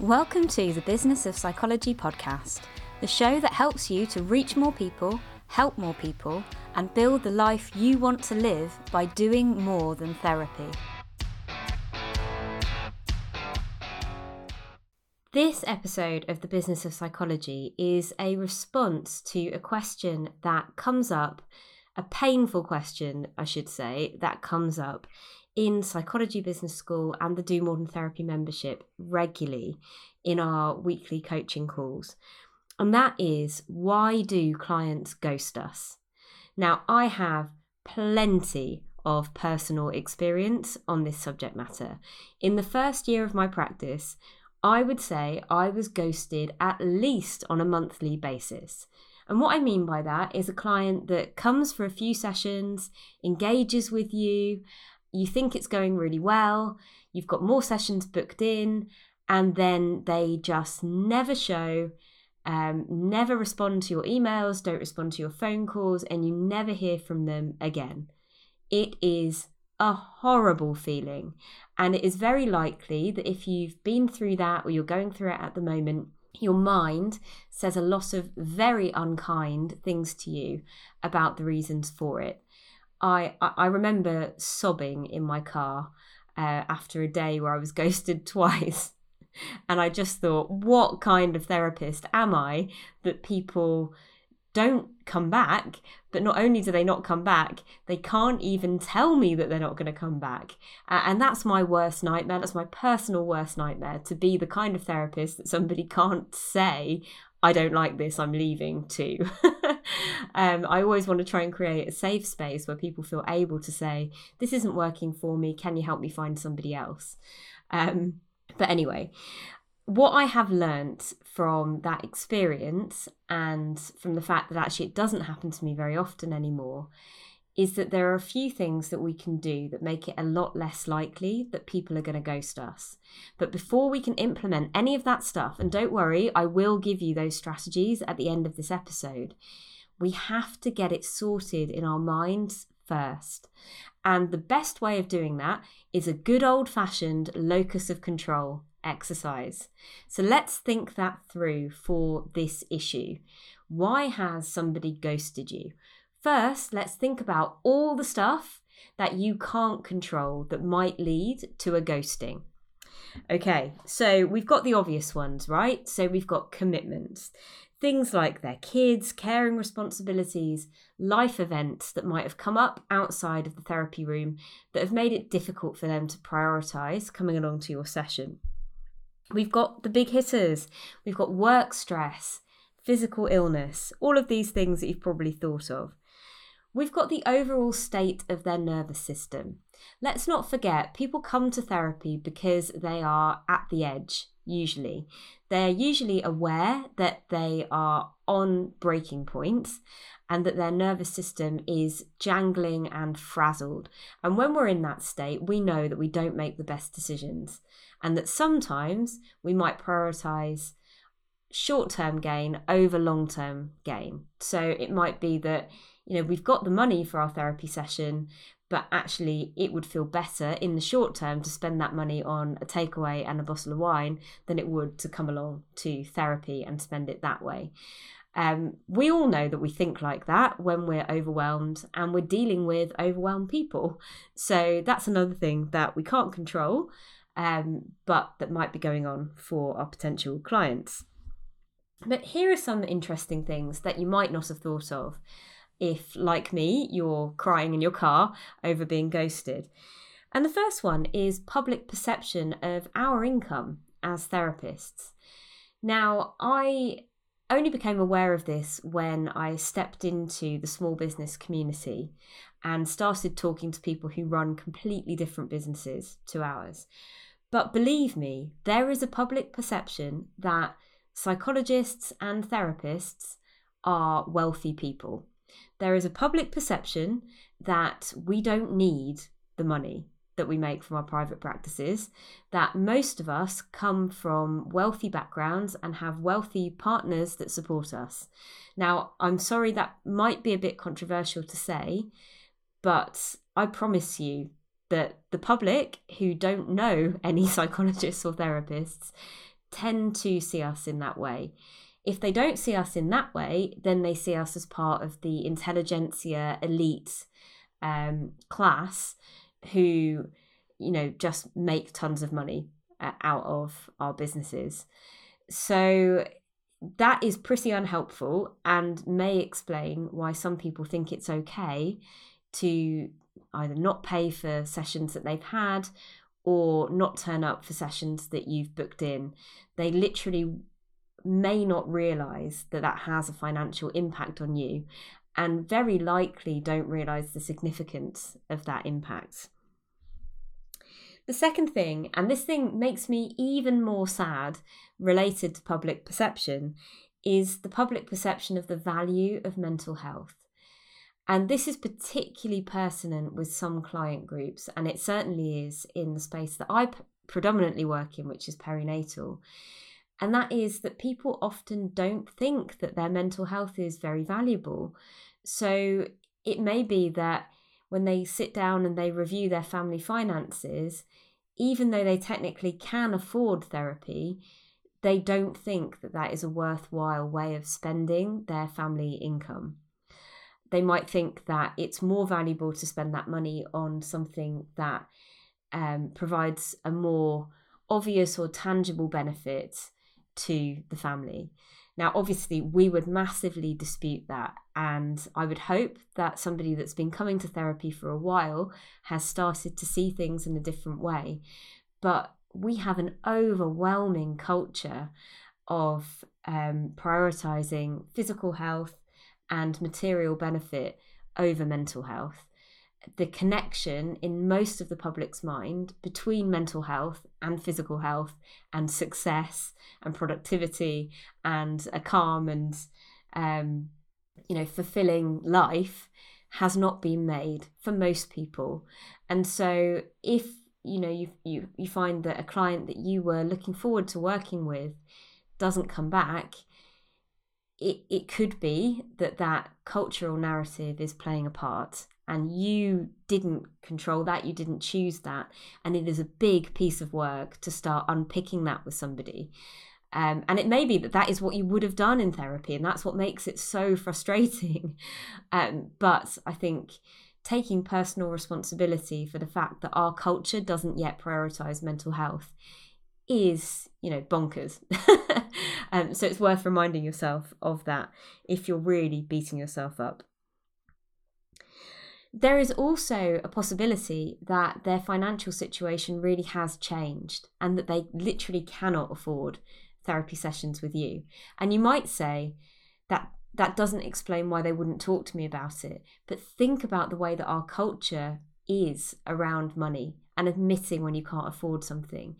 Welcome to the Business of Psychology podcast, the show that helps you to reach more people, help more people, and build the life you want to live by doing more than therapy. This episode of the Business of Psychology is a response to a question that comes up, a painful question, I should say, that comes up in Psychology Business School and the Do More Than Therapy membership regularly in our weekly coaching calls. And that is why do clients ghost us? Now, I have plenty of personal experience on this subject matter. In the first year of my practice, I would say I was ghosted at least on a monthly basis. And what I mean by that is a client that comes for a few sessions, engages with you, you think it's going really well, you've got more sessions booked in, and then they just never show, um, never respond to your emails, don't respond to your phone calls, and you never hear from them again. It is a horrible feeling. And it is very likely that if you've been through that or you're going through it at the moment, your mind says a lot of very unkind things to you about the reasons for it. I I remember sobbing in my car uh, after a day where I was ghosted twice. And I just thought, what kind of therapist am I that people don't come back? But not only do they not come back, they can't even tell me that they're not going to come back. Uh, and that's my worst nightmare. That's my personal worst nightmare to be the kind of therapist that somebody can't say, I don't like this, I'm leaving too. um, I always want to try and create a safe space where people feel able to say, This isn't working for me. Can you help me find somebody else? Um, but anyway, what I have learnt from that experience and from the fact that actually it doesn't happen to me very often anymore is that there are a few things that we can do that make it a lot less likely that people are going to ghost us. But before we can implement any of that stuff, and don't worry, I will give you those strategies at the end of this episode, we have to get it sorted in our minds first. And the best way of doing that is a good old fashioned locus of control exercise. So let's think that through for this issue. Why has somebody ghosted you? First, let's think about all the stuff that you can't control that might lead to a ghosting. Okay, so we've got the obvious ones, right? So we've got commitments, things like their kids, caring responsibilities, life events that might have come up outside of the therapy room that have made it difficult for them to prioritize coming along to your session. We've got the big hitters, we've got work stress, physical illness, all of these things that you've probably thought of. We've got the overall state of their nervous system. Let's not forget, people come to therapy because they are at the edge, usually. They're usually aware that they are on breaking points and that their nervous system is jangling and frazzled. And when we're in that state, we know that we don't make the best decisions and that sometimes we might prioritize short term gain over long term gain. So it might be that you know, we've got the money for our therapy session, but actually it would feel better in the short term to spend that money on a takeaway and a bottle of wine than it would to come along to therapy and spend it that way. Um, we all know that we think like that when we're overwhelmed and we're dealing with overwhelmed people. So that's another thing that we can't control, um, but that might be going on for our potential clients. But here are some interesting things that you might not have thought of if, like me, you're crying in your car over being ghosted. And the first one is public perception of our income as therapists. Now, I only became aware of this when I stepped into the small business community and started talking to people who run completely different businesses to ours. But believe me, there is a public perception that psychologists and therapists are wealthy people there is a public perception that we don't need the money that we make from our private practices, that most of us come from wealthy backgrounds and have wealthy partners that support us. Now, I'm sorry that might be a bit controversial to say, but I promise you that the public who don't know any psychologists or therapists tend to see us in that way. If they don't see us in that way, then they see us as part of the intelligentsia elite um, class who, you know, just make tons of money uh, out of our businesses. So that is pretty unhelpful and may explain why some people think it's okay to either not pay for sessions that they've had or not turn up for sessions that you've booked in. They literally may not realize that that has a financial impact on you and very likely don't realize the significance of that impact. The second thing, and this thing makes me even more sad related to public perception, is the public perception of the value of mental health. And this is particularly pertinent with some client groups, and it certainly is in the space that I predominantly work in, which is perinatal. And that is that people often don't think that their mental health is very valuable. So it may be that when they sit down and they review their family finances, even though they technically can afford therapy, they don't think that that is a worthwhile way of spending their family income. They might think that it's more valuable to spend that money on something that um, provides a more obvious or tangible benefit to the family. Now, obviously, we would massively dispute that. And I would hope that somebody that's been coming to therapy for a while has started to see things in a different way. But we have an overwhelming culture of um, prioritizing physical health and material benefit over mental health the connection in most of the public's mind between mental health and physical health and success and productivity and a calm and um, you know fulfilling life has not been made for most people. And so if you know you you you find that a client that you were looking forward to working with doesn't come back it, it could be that that cultural narrative is playing a part and you didn't control that, you didn't choose that. And it is a big piece of work to start unpicking that with somebody. Um, and it may be that that is what you would have done in therapy, and that's what makes it so frustrating. Um, but I think taking personal responsibility for the fact that our culture doesn't yet prioritize mental health is, you know, bonkers. um, so it's worth reminding yourself of that if you're really beating yourself up there is also a possibility that their financial situation really has changed and that they literally cannot afford therapy sessions with you. And you might say that that doesn't explain why they wouldn't talk to me about it. But think about the way that our culture is around money and admitting when you can't afford something.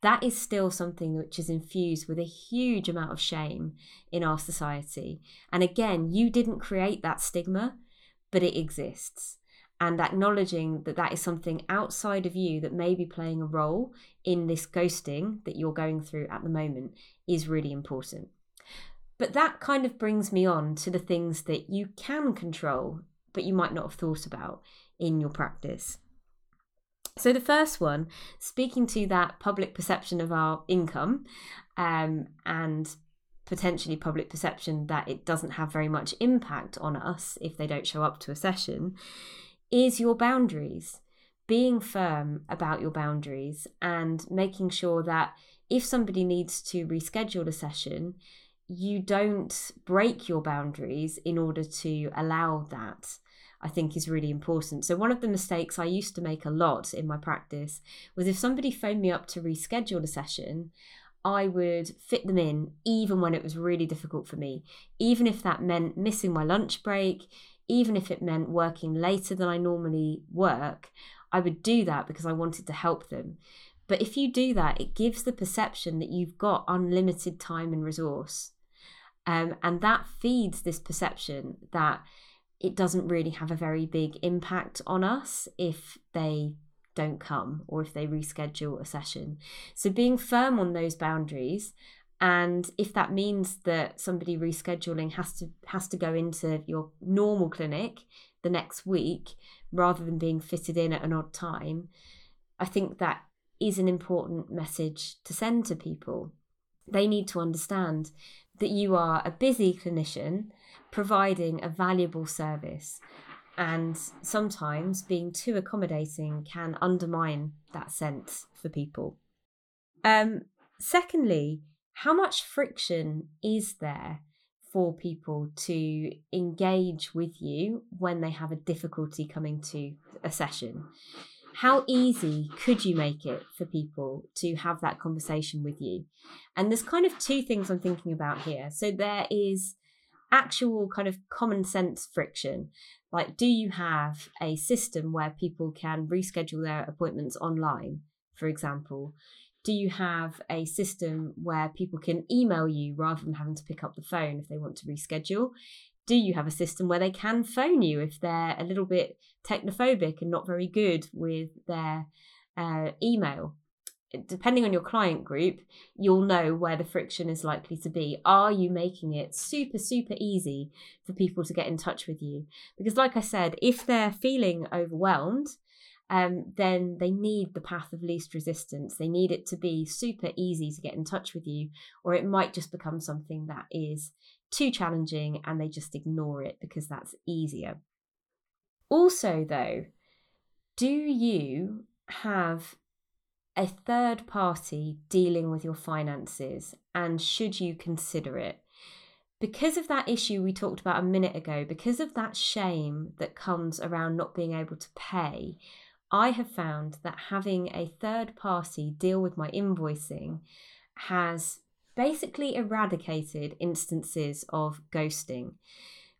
That is still something which is infused with a huge amount of shame in our society. And again, you didn't create that stigma, but it exists and acknowledging that that is something outside of you that may be playing a role in this ghosting that you're going through at the moment is really important. But that kind of brings me on to the things that you can control, but you might not have thought about in your practice. So, the first one, speaking to that public perception of our income um, and potentially public perception that it doesn't have very much impact on us if they don't show up to a session, is your boundaries. Being firm about your boundaries and making sure that if somebody needs to reschedule a session, you don't break your boundaries in order to allow that. I think is really important. So, one of the mistakes I used to make a lot in my practice was if somebody phoned me up to reschedule a session, I would fit them in even when it was really difficult for me, even if that meant missing my lunch break, even if it meant working later than I normally work, I would do that because I wanted to help them. But if you do that, it gives the perception that you've got unlimited time and resource. Um, and that feeds this perception that it doesn't really have a very big impact on us if they don't come or if they reschedule a session. So being firm on those boundaries and if that means that somebody rescheduling has to has to go into your normal clinic the next week rather than being fitted in at an odd time i think that is an important message to send to people They need to understand that you are a busy clinician providing a valuable service. And sometimes being too accommodating can undermine that sense for people. Um, secondly, how much friction is there for people to engage with you when they have a difficulty coming to a session? How easy could you make it for people to have that conversation with you? And there's kind of two things I'm thinking about here. So there is actual kind of common sense friction. Like, do you have a system where people can reschedule their appointments online, for example? Do you have a system where people can email you rather than having to pick up the phone if they want to reschedule? Do you have a system where they can phone you if they're a little bit technophobic and not very good with their uh, email? Depending on your client group, you'll know where the friction is likely to be. Are you making it super, super easy for people to get in touch with you? Because, like I said, if they're feeling overwhelmed, um, then they need the path of least resistance. They need it to be super easy to get in touch with you, or it might just become something that is too challenging and they just ignore it because that's easier. Also, though, do you have a third party dealing with your finances and should you consider it? Because of that issue we talked about a minute ago, because of that shame that comes around not being able to pay, I have found that having a third party deal with my invoicing has basically eradicated instances of ghosting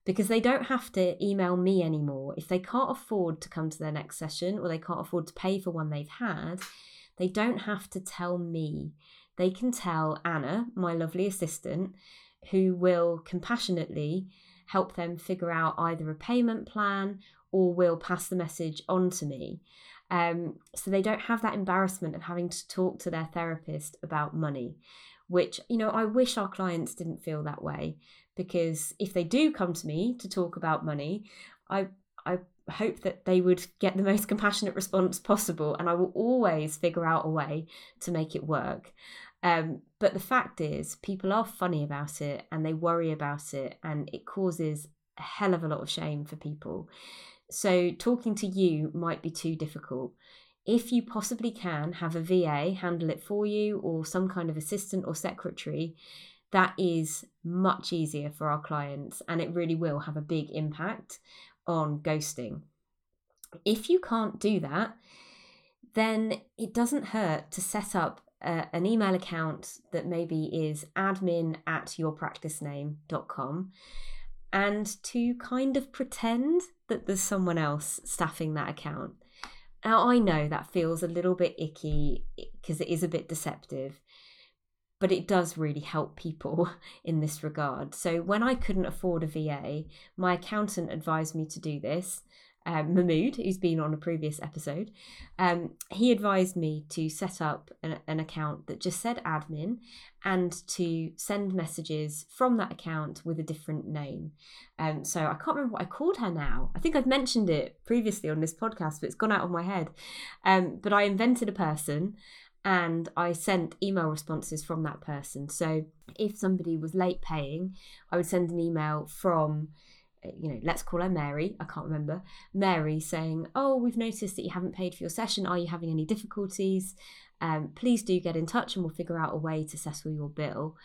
because they don't have to email me anymore. If they can't afford to come to their next session or they can't afford to pay for one they've had, they don't have to tell me. They can tell Anna, my lovely assistant, who will compassionately help them figure out either a payment plan or will pass the message on to me. Um, so they don't have that embarrassment of having to talk to their therapist about money, which, you know, I wish our clients didn't feel that way because if they do come to me to talk about money, I, I hope that they would get the most compassionate response possible and I will always figure out a way to make it work. Um, but the fact is, people are funny about it and they worry about it, and it causes a hell of a lot of shame for people. So, talking to you might be too difficult. If you possibly can have a VA handle it for you or some kind of assistant or secretary, that is much easier for our clients and it really will have a big impact on ghosting. If you can't do that, then it doesn't hurt to set up uh, an email account that maybe is admin at yourpracticename.com and to kind of pretend that there's someone else staffing that account. Now, I know that feels a little bit icky because it is a bit deceptive, but it does really help people in this regard. So, when I couldn't afford a VA, my accountant advised me to do this um, Mahmood, who's been on a previous episode, um, he advised me to set up an, an, account that just said admin and to send messages from that account with a different name. Um, so I can't remember what I called her now. I think I've mentioned it previously on this podcast, but it's gone out of my head. Um, but I invented a person and I sent email responses from that person. So if somebody was late paying, I would send an email from you know, let's call her Mary, I can't remember, Mary saying, Oh, we've noticed that you haven't paid for your session. Are you having any difficulties? Um, please do get in touch and we'll figure out a way to settle your bill.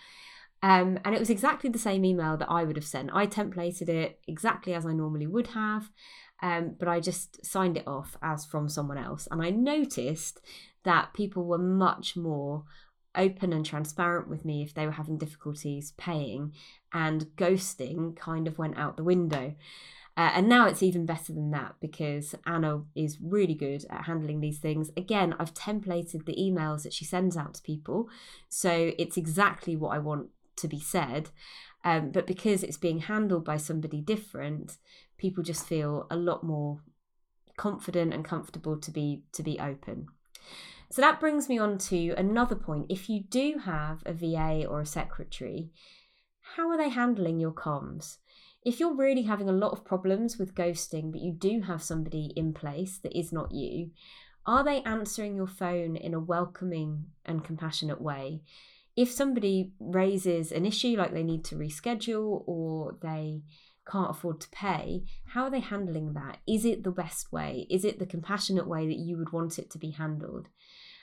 Um, and it was exactly the same email that I would have sent. I templated it exactly as I normally would have, um, but I just signed it off as from someone else. And I noticed that people were much more open and transparent with me if they were having difficulties paying, and ghosting kind of went out the window. Uh, and now it's even better than that because Anna is really good at handling these things. Again, I've templated the emails that she sends out to people. So it's exactly what I want to be said. Um, but because it's being handled by somebody different, people just feel a lot more confident and comfortable to be to be open. So that brings me on to another point. If you do have a VA or a secretary, how are they handling your comms? If you're really having a lot of problems with ghosting, but you do have somebody in place that is not you, are they answering your phone in a welcoming and compassionate way? if somebody raises an issue like they need to reschedule or they can't afford to pay, how are they handling that? Is it the best way? Is it the compassionate way that you would want it to be handled?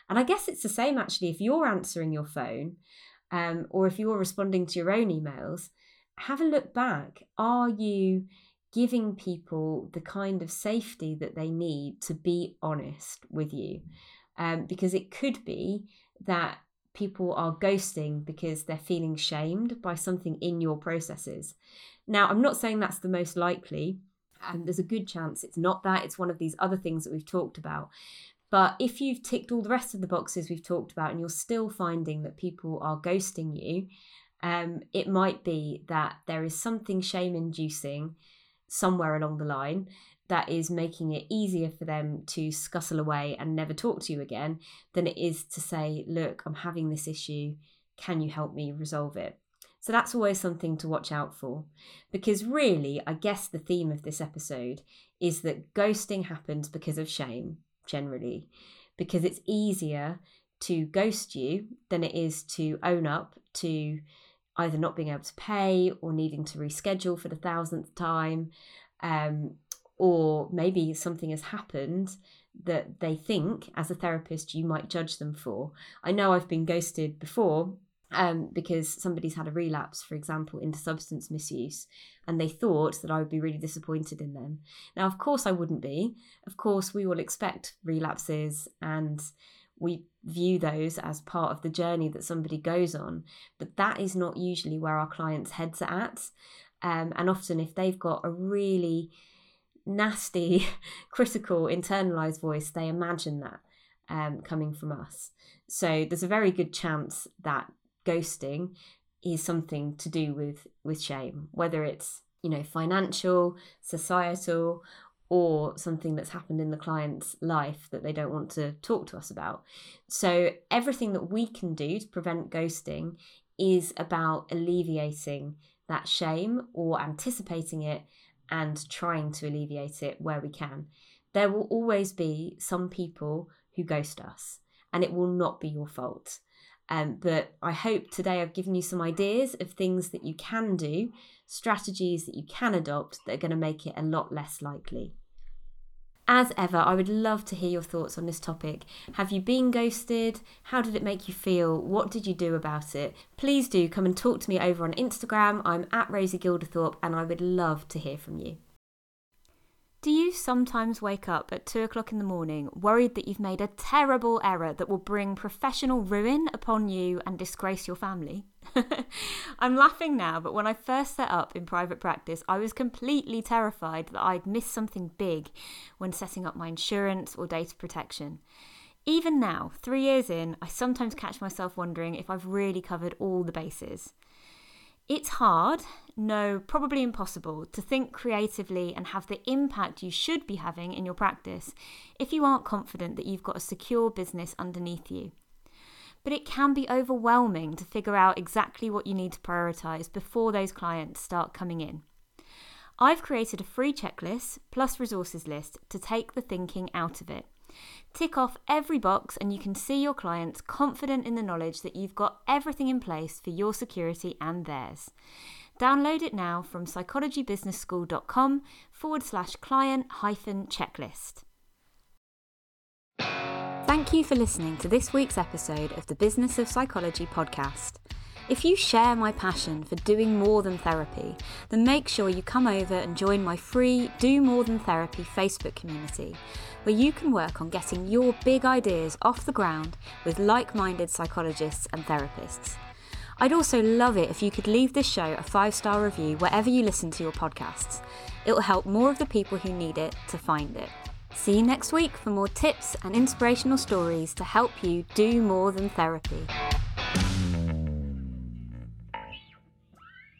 And I guess it's the same actually if you're answering your phone um, or if you're responding to your own emails, have a look back. Are you giving people the kind of safety that they need to be honest with you? Um, because it could be that people are ghosting because they're feeling shamed by something in your processes. Now, I'm not saying that's the most likely, and there's a good chance it's not that. It's one of these other things that we've talked about. But if you've ticked all the rest of the boxes we've talked about and you're still finding that people are ghosting you, um, it might be that there is something shame inducing somewhere along the line that is making it easier for them to scuttle away and never talk to you again than it is to say, Look, I'm having this issue. Can you help me resolve it? So that's always something to watch out for. Because really, I guess the theme of this episode is that ghosting happens because of shame, generally, because it's easier to ghost you than it is to own up to either not being able to pay or needing to reschedule for the thousandth time. Um, or maybe something has happened that they think as a therapist you might judge them for. I know I've been ghosted before um, because somebody's had a relapse, for example, into substance misuse, and they thought that I would be really disappointed in them. Now, of course, I wouldn't be. Of course, we will expect relapses and we view those as part of the journey that somebody goes on, but that is not usually where our clients' heads are at. Um, and often, if they've got a really nasty, critical, internalized voice, they imagine that um, coming from us. So there's a very good chance that ghosting is something to do with with shame whether it's you know financial societal or something that's happened in the client's life that they don't want to talk to us about. So everything that we can do to prevent ghosting is about alleviating that shame or anticipating it and trying to alleviate it where we can. There will always be some people who ghost us and it will not be your fault um, but I hope today I've given you some ideas of things that you can do, strategies that you can adopt that are going to make it a lot less likely. As ever, I would love to hear your thoughts on this topic. Have you been ghosted? How did it make you feel? What did you do about it? Please do come and talk to me over on Instagram. I'm at Rosie Gilderthorp and I would love to hear from you. Do you sometimes wake up at two o'clock in the morning worried that you've made a terrible error that will bring professional ruin upon you and disgrace your family? I'm laughing now, but when I first set up in private practice, I was completely terrified that I'd miss something big when setting up my insurance or data protection. Even now, three years in, I sometimes catch myself wondering if I've really covered all the bases. It's hard, no, probably impossible, to think creatively and have the impact you should be having in your practice if you aren't confident that you've got a secure business underneath you. But it can be overwhelming to figure out exactly what you need to prioritise before those clients start coming in. I've created a free checklist plus resources list to take the thinking out of it. Tick off every box, and you can see your clients confident in the knowledge that you've got everything in place for your security and theirs. Download it now from psychologybusinessschool.com forward slash client hyphen checklist. Thank you for listening to this week's episode of the Business of Psychology podcast. If you share my passion for doing more than therapy, then make sure you come over and join my free Do More Than Therapy Facebook community, where you can work on getting your big ideas off the ground with like minded psychologists and therapists. I'd also love it if you could leave this show a five star review wherever you listen to your podcasts. It will help more of the people who need it to find it. See you next week for more tips and inspirational stories to help you do more than therapy.